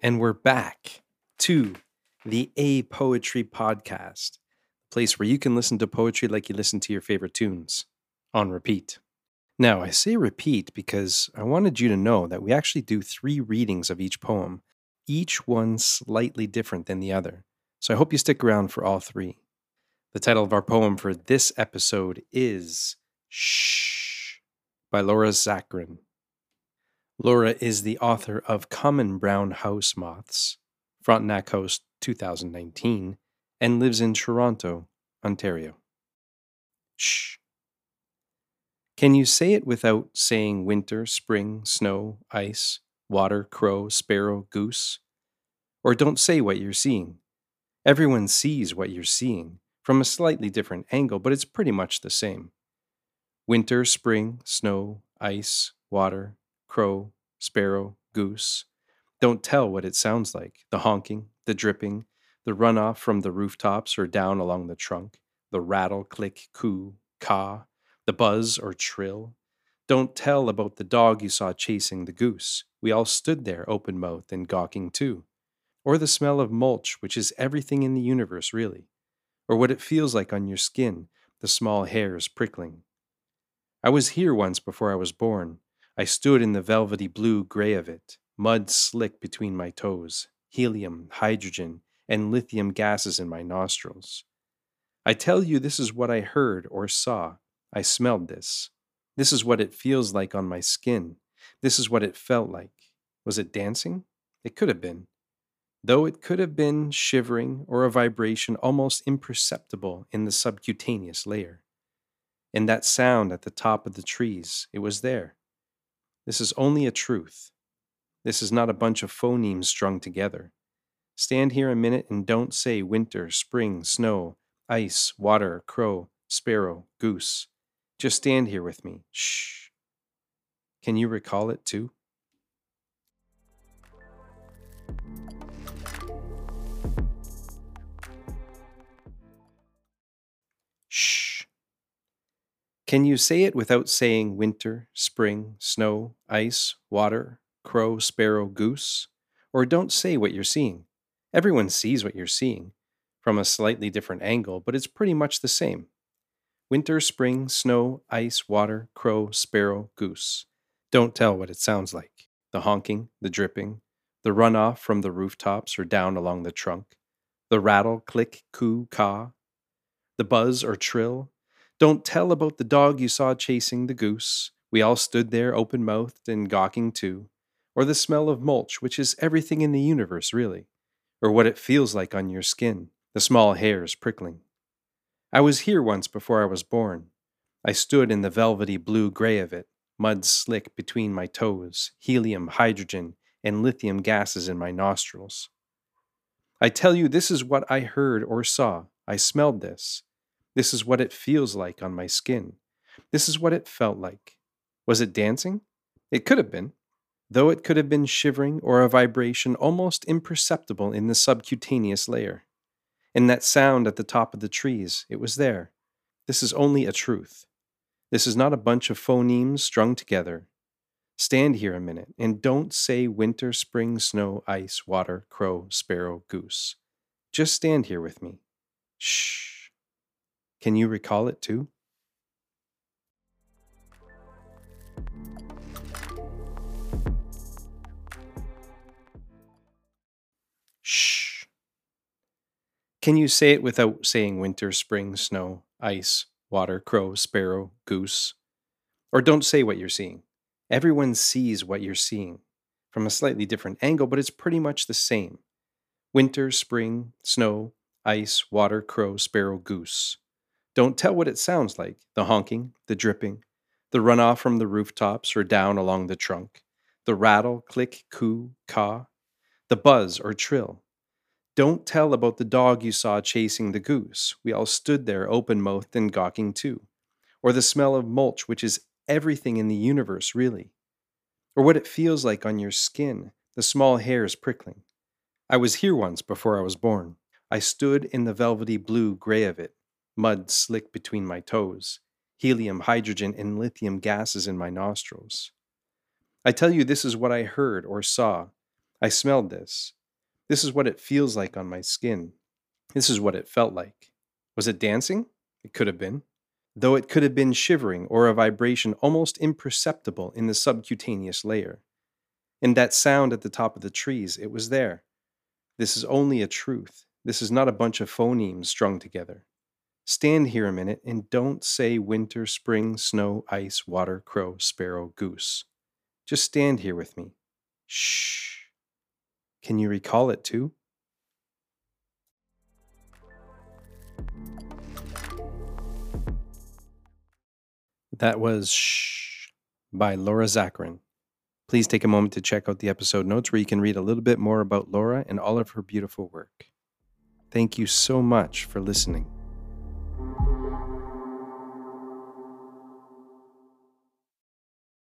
And we're back to the A Poetry Podcast, a place where you can listen to poetry like you listen to your favorite tunes on repeat. Now, I say repeat because I wanted you to know that we actually do three readings of each poem, each one slightly different than the other. So I hope you stick around for all three. The title of our poem for this episode is Shh by Laura Zacharin. Laura is the author of Common Brown House Moths, Frontenac House 2019, and lives in Toronto, Ontario. Shh. Can you say it without saying winter, spring, snow, ice, water, crow, sparrow, goose? Or don't say what you're seeing. Everyone sees what you're seeing from a slightly different angle, but it's pretty much the same. Winter, spring, snow, ice, water, crow, sparrow, goose. Don't tell what it sounds like the honking, the dripping, the runoff from the rooftops or down along the trunk, the rattle, click, coo, caw, the buzz or trill. Don't tell about the dog you saw chasing the goose. We all stood there open mouthed and gawking too. Or the smell of mulch, which is everything in the universe, really. Or what it feels like on your skin, the small hairs prickling. I was here once before I was born. I stood in the velvety blue gray of it, mud slick between my toes, helium, hydrogen, and lithium gases in my nostrils. I tell you, this is what I heard or saw. I smelled this. This is what it feels like on my skin. This is what it felt like. Was it dancing? It could have been. Though it could have been shivering or a vibration almost imperceptible in the subcutaneous layer. In that sound at the top of the trees, it was there. This is only a truth. This is not a bunch of phonemes strung together. Stand here a minute and don't say winter, spring, snow, ice, water, crow, sparrow, goose. Just stand here with me. Shh. Can you recall it too? Can you say it without saying winter, spring, snow, ice, water, crow, sparrow, goose? Or don't say what you're seeing. Everyone sees what you're seeing, from a slightly different angle, but it's pretty much the same. Winter, spring, snow, ice, water, crow, sparrow, goose. Don't tell what it sounds like the honking, the dripping, the runoff from the rooftops or down along the trunk, the rattle, click, coo, caw, the buzz or trill, don't tell about the dog you saw chasing the goose. We all stood there open mouthed and gawking too. Or the smell of mulch, which is everything in the universe, really. Or what it feels like on your skin, the small hairs prickling. I was here once before I was born. I stood in the velvety blue gray of it, mud slick between my toes, helium, hydrogen, and lithium gases in my nostrils. I tell you, this is what I heard or saw. I smelled this. This is what it feels like on my skin. This is what it felt like. Was it dancing? It could have been, though it could have been shivering or a vibration almost imperceptible in the subcutaneous layer. In that sound at the top of the trees, it was there. This is only a truth. This is not a bunch of phonemes strung together. Stand here a minute and don't say winter, spring, snow, ice, water, crow, sparrow, goose. Just stand here with me. Shh. Can you recall it too? Shh. Can you say it without saying winter, spring, snow, ice, water, crow, sparrow, goose? Or don't say what you're seeing. Everyone sees what you're seeing from a slightly different angle, but it's pretty much the same. Winter, spring, snow, ice, water, crow, sparrow, goose. Don't tell what it sounds like the honking, the dripping, the runoff from the rooftops or down along the trunk, the rattle, click, coo, caw, the buzz or trill. Don't tell about the dog you saw chasing the goose. We all stood there open mouthed and gawking too. Or the smell of mulch, which is everything in the universe, really. Or what it feels like on your skin, the small hairs prickling. I was here once before I was born. I stood in the velvety blue gray of it, mud slick between my toes, helium, hydrogen, and lithium gases in my nostrils. I tell you, this is what I heard or saw. I smelled this. This is what it feels like on my skin. This is what it felt like. Was it dancing? It could have been. Though it could have been shivering or a vibration almost imperceptible in the subcutaneous layer. And that sound at the top of the trees, it was there. This is only a truth. This is not a bunch of phonemes strung together. Stand here a minute and don't say winter, spring, snow, ice, water, crow, sparrow, goose. Just stand here with me. Shh. Can you recall it too? That was Shh by Laura Zacharin. Please take a moment to check out the episode notes where you can read a little bit more about Laura and all of her beautiful work. Thank you so much for listening.